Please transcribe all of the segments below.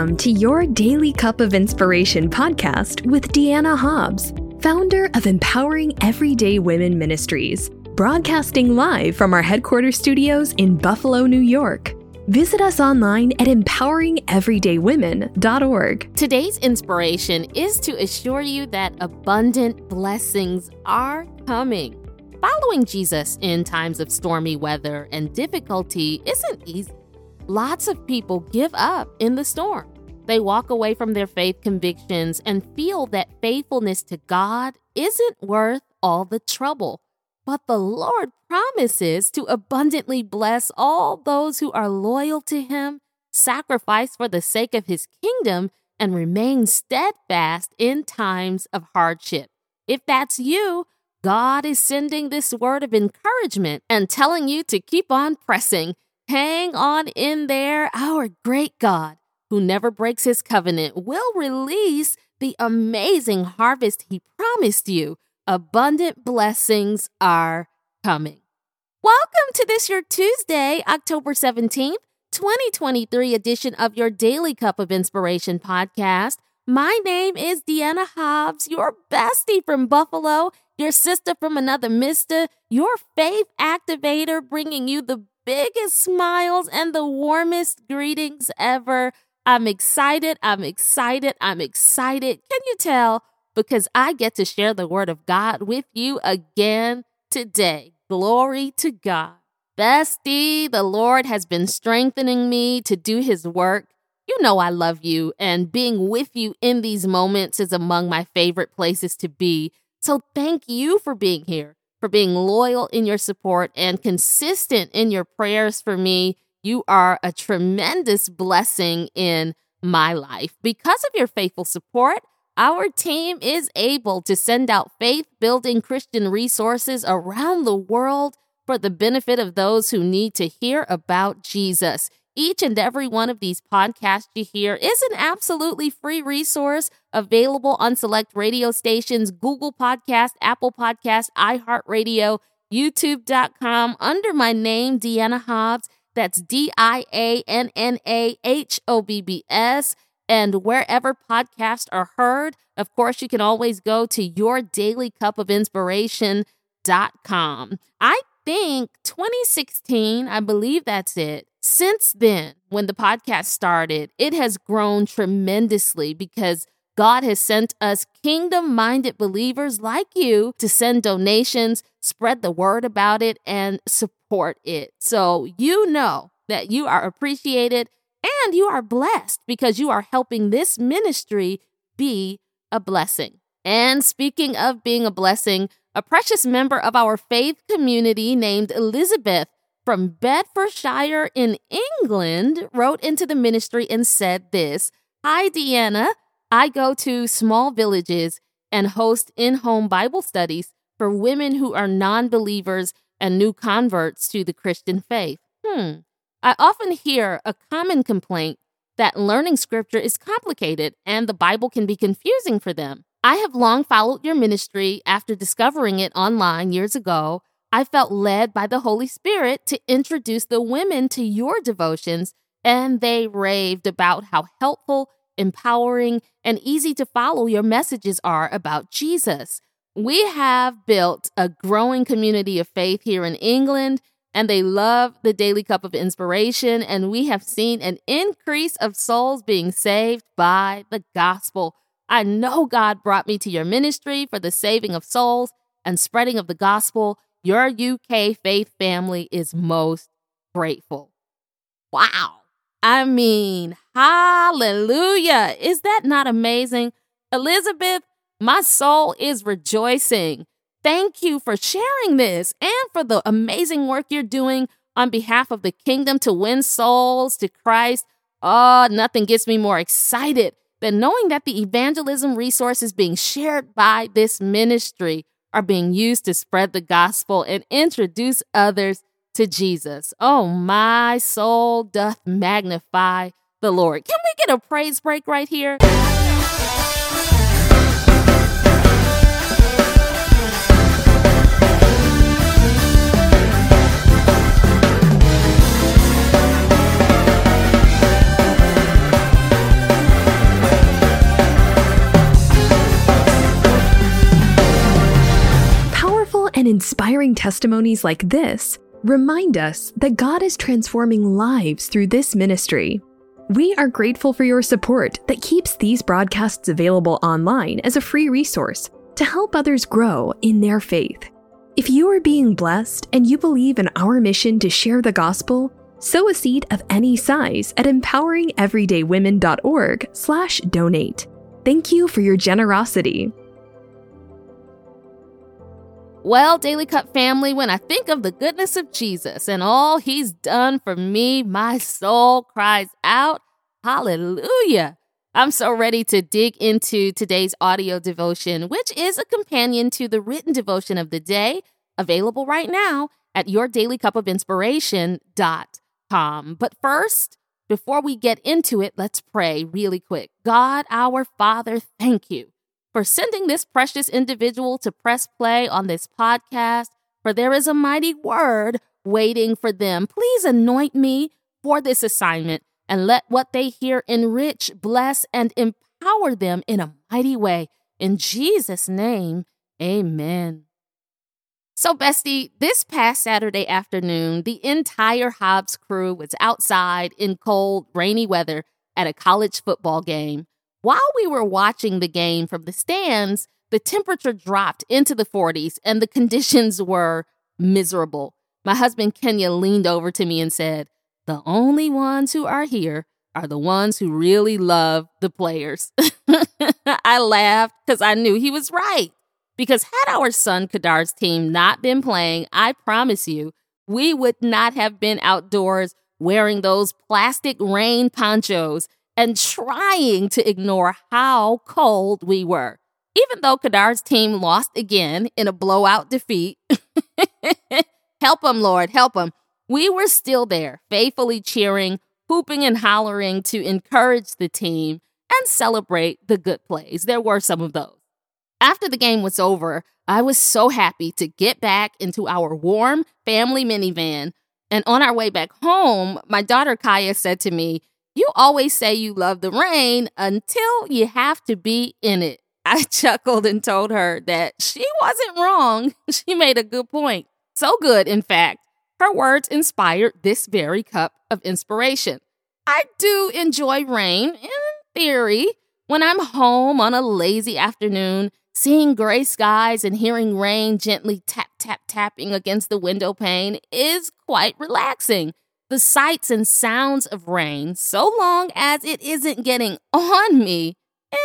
Welcome to your Daily Cup of Inspiration podcast with Dianna Hobbs, founder of Empowering Everyday Women Ministries, broadcasting live from our headquarters studios in Buffalo, New York. Visit us online at empoweringeverydaywomen.org. Today's inspiration is to assure you that abundant blessings are coming. Following Jesus in times of stormy weather and difficulty isn't easy. Lots of people give up in the storm. They walk away from their faith convictions and feel that faithfulness to God isn't worth all the trouble. But the Lord promises to abundantly bless all those who are loyal to Him, sacrifice for the sake of His kingdom, and remain steadfast in times of hardship. If that's you, God is sending this word of encouragement and telling you to keep on pressing. Hang on in there. Our great God, who never breaks his covenant, will release the amazing harvest he promised you. Abundant blessings are coming. Welcome to this your Tuesday, October 17th, 2023 edition of your Daily Cup of Inspiration podcast. My name is Dianna Hobbs, your bestie from Buffalo, your sister from another mister, your faith activator, bringing you the biggest smiles and the warmest greetings ever. I'm excited. I'm excited. I'm excited. Can you tell? Because I get to share the word of God with you again today. Glory to God. Bestie, the Lord has been strengthening me to do his work. You know I love you, and being with you in these moments is among my favorite places to be. So thank you for being here for being loyal in your support and consistent in your prayers for me. You are a tremendous blessing in my life. Because of your faithful support, our team is able to send out faith building Christian resources around the world for the benefit of those who need to hear about Jesus. Each and every one of these podcasts you hear is an absolutely free resource available on select radio stations, Google Podcast, Apple Podcast, iHeartRadio, YouTube.com under my name, Dianna Hobbs. That's D I A N N A H O B B S. And wherever podcasts are heard, of course, you can always go to yourdailycupofinspiration.com. I think 2016, I believe that's it. Since then, when the podcast started, it has grown tremendously because God has sent us kingdom minded believers like you to send donations, spread the word about it, and support it. So you know that you are appreciated and you are blessed because you are helping this ministry be a blessing. And speaking of being a blessing, a precious member of our faith community named Elizabeth from Bedfordshire in England wrote into the ministry and said this Hi, Dianna. I go to small villages and host in home Bible studies for women who are non believers and new converts to the Christian faith. Hmm. I often hear a common complaint that learning scripture is complicated and the Bible can be confusing for them. I have long followed your ministry after discovering it online years ago. I felt led by the Holy Spirit to introduce the women to your devotions, and they raved about how helpful, empowering, and easy to follow your messages are about Jesus. We have built a growing community of faith here in England, and they love the Daily Cup of Inspiration, and we have seen an increase of souls being saved by the gospel. I know God brought me to your ministry for the saving of souls and spreading of the gospel. Your UK faith family is most grateful. Wow. I mean, hallelujah. Is that not amazing? Elizabeth, my soul is rejoicing. Thank you for sharing this and for the amazing work you're doing on behalf of the kingdom to win souls to Christ. Oh, nothing gets me more excited than knowing that the evangelism resource is being shared by this ministry are being used to spread the gospel and introduce others to Jesus. Oh, my soul doth magnify the Lord. Can we get a praise break right here? Inspiring testimonies like this remind us that God is transforming lives through this ministry. We are grateful for your support that keeps these broadcasts available online as a free resource to help others grow in their faith. If you are being blessed and you believe in our mission to share the gospel, sow a seed of any size at empoweringeverydaywomen.org/donate. Thank you for your generosity. Well, Daily Cup family, when I think of the goodness of Jesus and all he's done for me, my soul cries out, Hallelujah. I'm so ready to dig into today's audio devotion, which is a companion to the written devotion of the day, available right now at yourdailycupofInspiration.com. But first, before we get into it, let's pray really quick. God, our Father, thank you for sending this precious individual to press play on this podcast, for there is a mighty word waiting for them. Please anoint me for this assignment and let what they hear enrich, bless, and empower them in a mighty way. In Jesus' name, amen. So, Bestie, this past Saturday afternoon, the entire Hobbs crew was outside in cold, rainy weather at a college football game. While we were watching the game from the stands, the temperature dropped into the 40s and the conditions were miserable. My husband Kenya leaned over to me and said, The only ones who are here are the ones who really love the players. I laughed because I knew he was right. Because had our son Kadar's team not been playing, I promise you, we would not have been outdoors wearing those plastic rain ponchos and trying to ignore how cold we were. Even though Kadar's team lost again in a blowout defeat, help them, Lord, help them. We were still there, faithfully cheering, hooping and hollering to encourage the team and celebrate the good plays. There were some of those. After the game was over, I was so happy to get back into our warm family minivan. And on our way back home, my daughter Kaya said to me, you always say you love the rain until you have to be in it. I chuckled and told her that she wasn't wrong. She made a good point. So good, in fact. Her words inspired this very cup of inspiration. I do enjoy rain, in theory. When I'm home on a lazy afternoon, seeing gray skies and hearing rain gently tap, tap, tapping against the window pane is quite relaxing the sights and sounds of rain, so long as it isn't getting on me,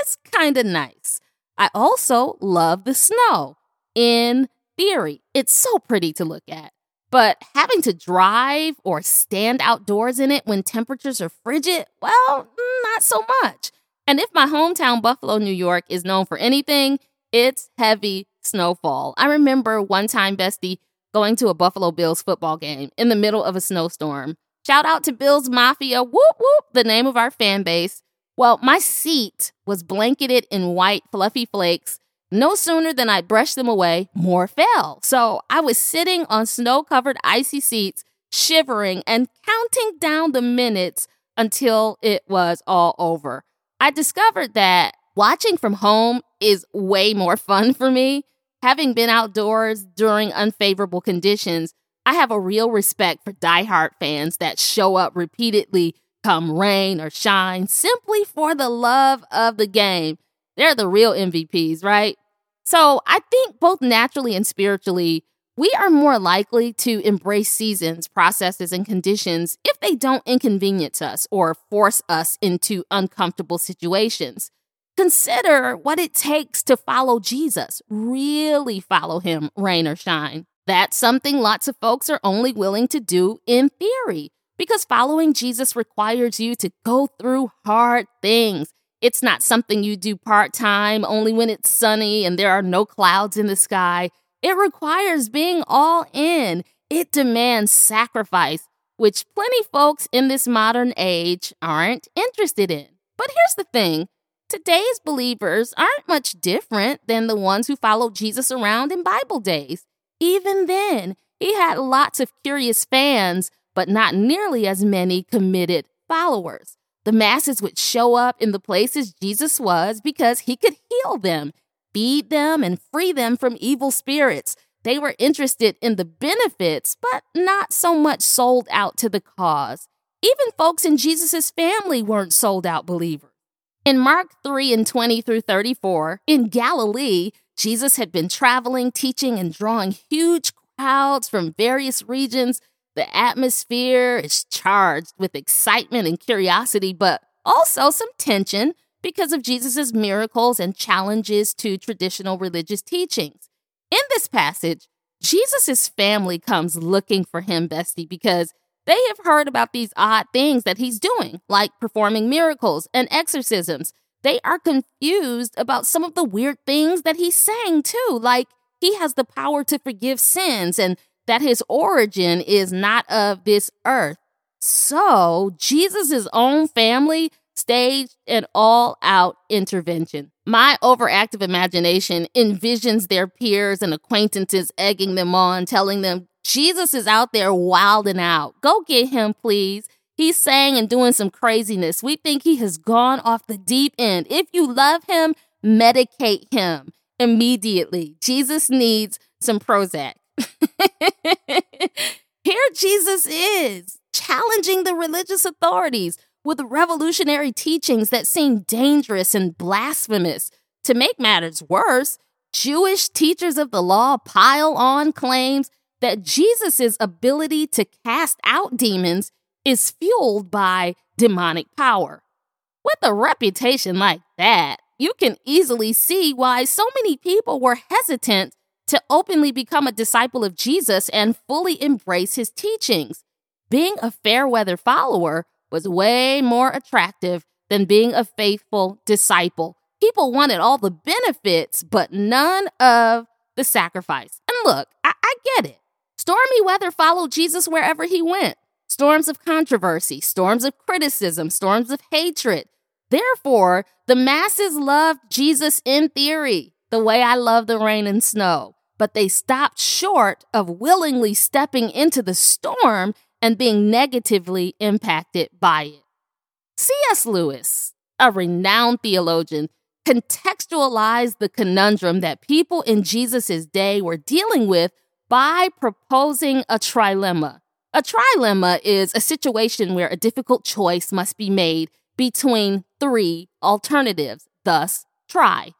is kind of nice. I also love the snow. In theory, it's so pretty to look at. But having to drive or stand outdoors in it when temperatures are frigid, well, not so much. And if my hometown, Buffalo, New York, is known for anything, it's heavy snowfall. I remember one time, Bestie, going to a Buffalo Bills football game in the middle of a snowstorm. Shout out to Bills Mafia, whoop whoop, the name of our fan base. Well, my seat was blanketed in white fluffy flakes. No sooner than I brushed them away, more fell. So I was sitting on snow covered icy seats, shivering and counting down the minutes until it was all over. I discovered that watching from home is way more fun for me Having been outdoors during unfavorable conditions, I have a real respect for diehard fans that show up repeatedly, come rain or shine, simply for the love of the game. They're the real MVPs, right? So I think both naturally and spiritually, we are more likely to embrace seasons, processes, and conditions if they don't inconvenience us or force us into uncomfortable situations. Consider what it takes to follow Jesus, really follow him, rain or shine. That's something lots of folks are only willing to do in theory because following Jesus requires you to go through hard things. It's not something you do part time only when it's sunny and there are no clouds in the sky. It requires being all in. It demands sacrifice, which plenty folks in this modern age aren't interested in. But here's the thing Today's believers aren't much different than the ones who followed Jesus around in Bible days. Even then, he had lots of curious fans, but not nearly as many committed followers. The masses would show up in the places Jesus was because he could heal them, feed them, and free them from evil spirits. They were interested in the benefits, but not so much sold out to the cause. Even folks in Jesus' family weren't sold out believers. In Mark 3 and 20 through 34, in Galilee, Jesus had been traveling, teaching, and drawing huge crowds from various regions. The atmosphere is charged with excitement and curiosity, but also some tension because of Jesus' miracles and challenges to traditional religious teachings. In this passage, Jesus' family comes looking for him, Bestie, because they have heard about these odd things that he's doing, like performing miracles and exorcisms. They are confused about some of the weird things that he's saying, too, like he has the power to forgive sins and that his origin is not of this earth. So, Jesus' own family staged an all out intervention. My overactive imagination envisions their peers and acquaintances egging them on, telling them, Jesus is out there wilding out. Go get him, please. He's saying and doing some craziness. We think he has gone off the deep end. If you love him, medicate him immediately. Jesus needs some Prozac. Here Jesus is challenging the religious authorities with revolutionary teachings that seem dangerous and blasphemous. To make matters worse, Jewish teachers of the law pile on claims that Jesus' ability to cast out demons is fueled by demonic power. With a reputation like that, you can easily see why so many people were hesitant to openly become a disciple of Jesus and fully embrace his teachings. Being a fair weather follower was way more attractive than being a faithful disciple. People wanted all the benefits, but none of the sacrifice. And look, I, I get it. Stormy weather followed Jesus wherever he went storms of controversy, storms of criticism, storms of hatred. Therefore, the masses loved Jesus in theory, the way I love the rain and snow, but they stopped short of willingly stepping into the storm and being negatively impacted by it. C.S. Lewis, a renowned theologian, contextualized the conundrum that people in Jesus' day were dealing with by proposing a trilemma. A trilemma is a situation where a difficult choice must be made between three alternatives, thus, try.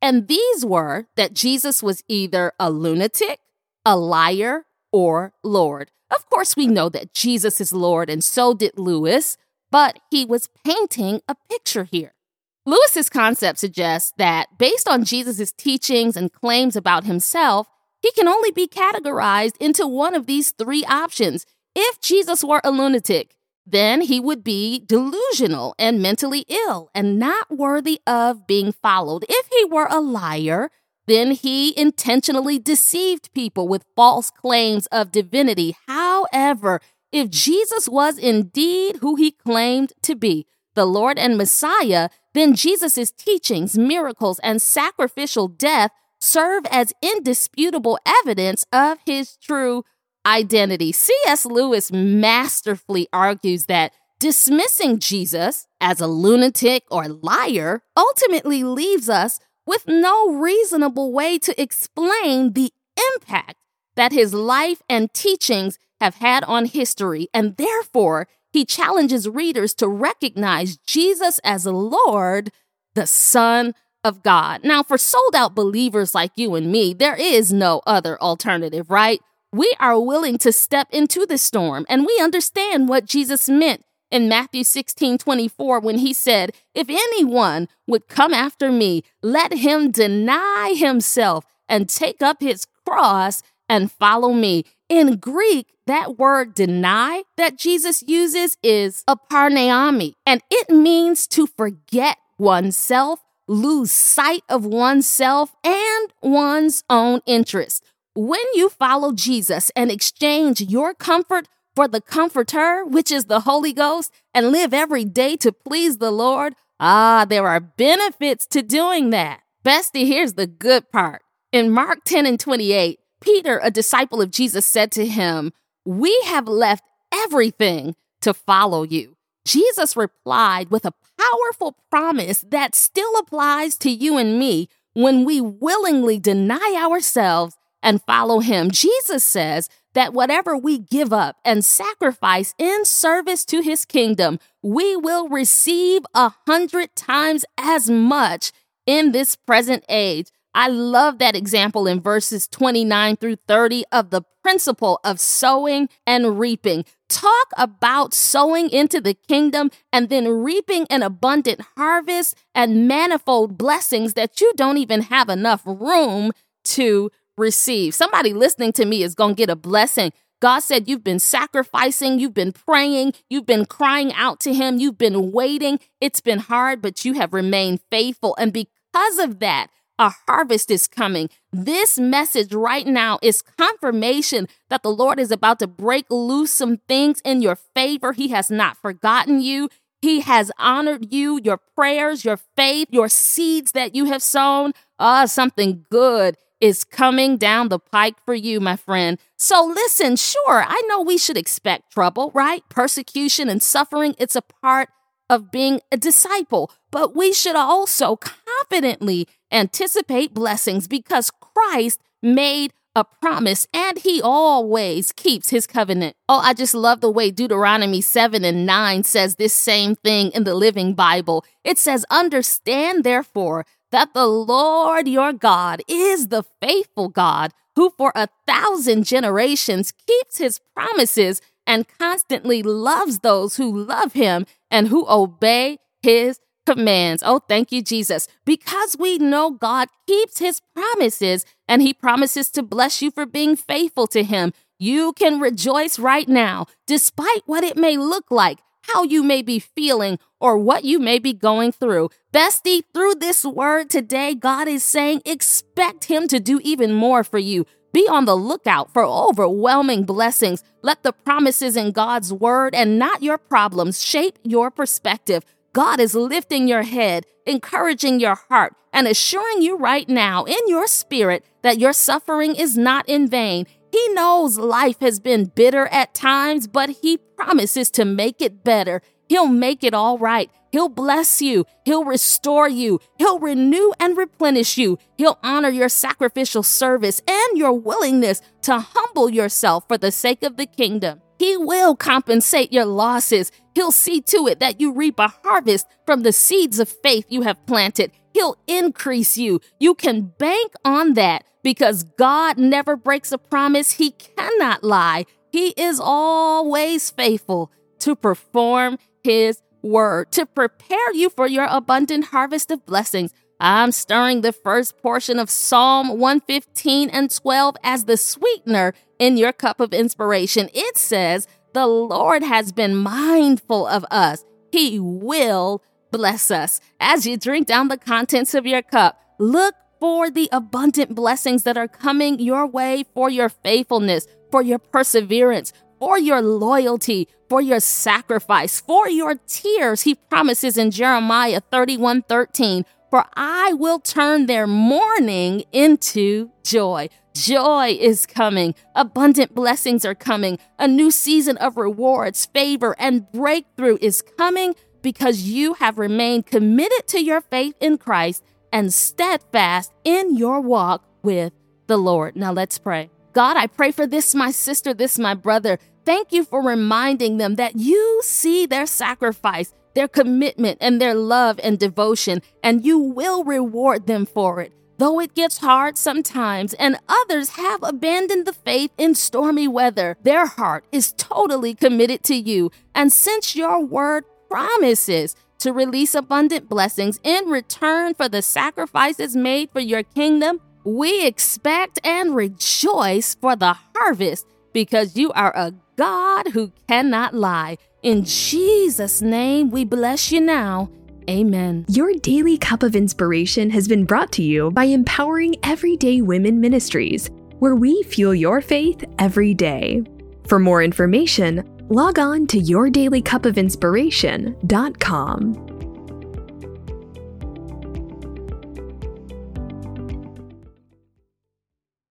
And these were that Jesus was either a lunatic, a liar, or Lord. Of course, we know that Jesus is Lord, and so did Lewis, but he was painting a picture here. Lewis's concept suggests that based on Jesus' teachings and claims about himself, he can only be categorized into one of these three options. If Jesus were a lunatic, then he would be delusional and mentally ill and not worthy of being followed. If he were a liar, then he intentionally deceived people with false claims of divinity. However, if Jesus was indeed who he claimed to be, the Lord and Messiah, then Jesus' teachings, miracles, and sacrificial death serve as indisputable evidence of his true identity. C.S. Lewis masterfully argues that dismissing Jesus as a lunatic or liar ultimately leaves us with no reasonable way to explain the impact that his life and teachings have had on history, and therefore he challenges readers to recognize Jesus as Lord, the Son of God. Now, for sold out believers like you and me, there is no other alternative, right? We are willing to step into the storm, and we understand what Jesus meant in Matthew 16 24 when he said, If anyone would come after me, let him deny himself and take up his cross and follow me. In Greek, that word deny that Jesus uses is aparneomai, and it means to forget oneself, lose sight of oneself and one's own interest. When you follow Jesus and exchange your comfort for the Comforter, which is the Holy Ghost, and live every day to please the Lord, ah, there are benefits to doing that. Bestie, here's the good part. In Mark 10 and 28, Peter, a disciple of Jesus, said to him, We have left everything to follow you. Jesus replied with a powerful promise that still applies to you and me when we willingly deny ourselves and follow him. Jesus says that whatever we give up and sacrifice in service to his kingdom, we will receive a hundred times as much in this present age. I love that example in verses 29 through 30 of the principle of sowing and reaping. Talk about sowing into the kingdom and then reaping an abundant harvest and manifold blessings that you don't even have enough room to receive. Somebody listening to me is going to get a blessing. God said, You've been sacrificing, you've been praying, you've been crying out to Him, you've been waiting. It's been hard, but you have remained faithful. And because of that, a harvest is coming. This message right now is confirmation that the Lord is about to break loose some things in your favor. He has not forgotten you. He has honored you, your prayers, your faith, your seeds that you have sown. Ah, something good is coming down the pike for you, my friend. So listen, sure, I know we should expect trouble, right? Persecution and suffering, it's a part of being a disciple, but we should also confidently anticipate blessings because Christ made a promise and he always keeps his covenant. Oh, I just love the way Deuteronomy 7 and 9 says this same thing in the Living Bible. It says, Understand therefore that the Lord your God is the faithful God who for a thousand generations keeps his promises and constantly loves those who love him and who obey his commands. Oh, thank you, Jesus. Because we know God keeps his promises and he promises to bless you for being faithful to him. You can rejoice right now, despite what it may look like how you may be feeling or what you may be going through. Bestie, through this word today, God is saying, expect Him to do even more for you. Be on the lookout for overwhelming blessings. Let the promises in God's word and not your problems shape your perspective. God is lifting your head, encouraging your heart, and assuring you right now in your spirit that your suffering is not in vain. He knows life has been bitter at times, but He promises to make it better. He'll make it all right. He'll bless you. He'll restore you. He'll renew and replenish you. He'll honor your sacrificial service and your willingness to humble yourself for the sake of the kingdom. He will compensate your losses. He'll see to it that you reap a harvest from the seeds of faith you have planted. He'll increase you. You can bank on that because God never breaks a promise. He cannot lie. He is always faithful to perform his word, to prepare you for your abundant harvest of blessings. I'm stirring the first portion of Psalm 115 and 12 as the sweetener in your cup of inspiration. It says, The Lord has been mindful of us. He will bless us. As you drink down the contents of your cup, look for the abundant blessings that are coming your way for your faithfulness, for your perseverance, for your loyalty, for your sacrifice, for your tears. He promises in Jeremiah 31 13, For I will turn their mourning into joy. Joy is coming. Abundant blessings are coming. A new season of rewards, favor, and breakthrough is coming because you have remained committed to your faith in Christ and steadfast in your walk with the Lord. Now let's pray. God, I pray for this, my sister, this, my brother. Thank you for reminding them that you see their sacrifice, their commitment, and their love and devotion, and you will reward them for it. Though it gets hard sometimes, and others have abandoned the faith in stormy weather, their heart is totally committed to you. And since your word promises to release abundant blessings in return for the sacrifices made for your kingdom, we expect and rejoice for the harvest because you are a God who cannot lie. In Jesus' name, we bless you now. Amen. Your daily cup of inspiration has been brought to you by Empowering Everyday Women Ministries, where we fuel your faith every day. For more information, log on to yourdailycupofinspiration.com.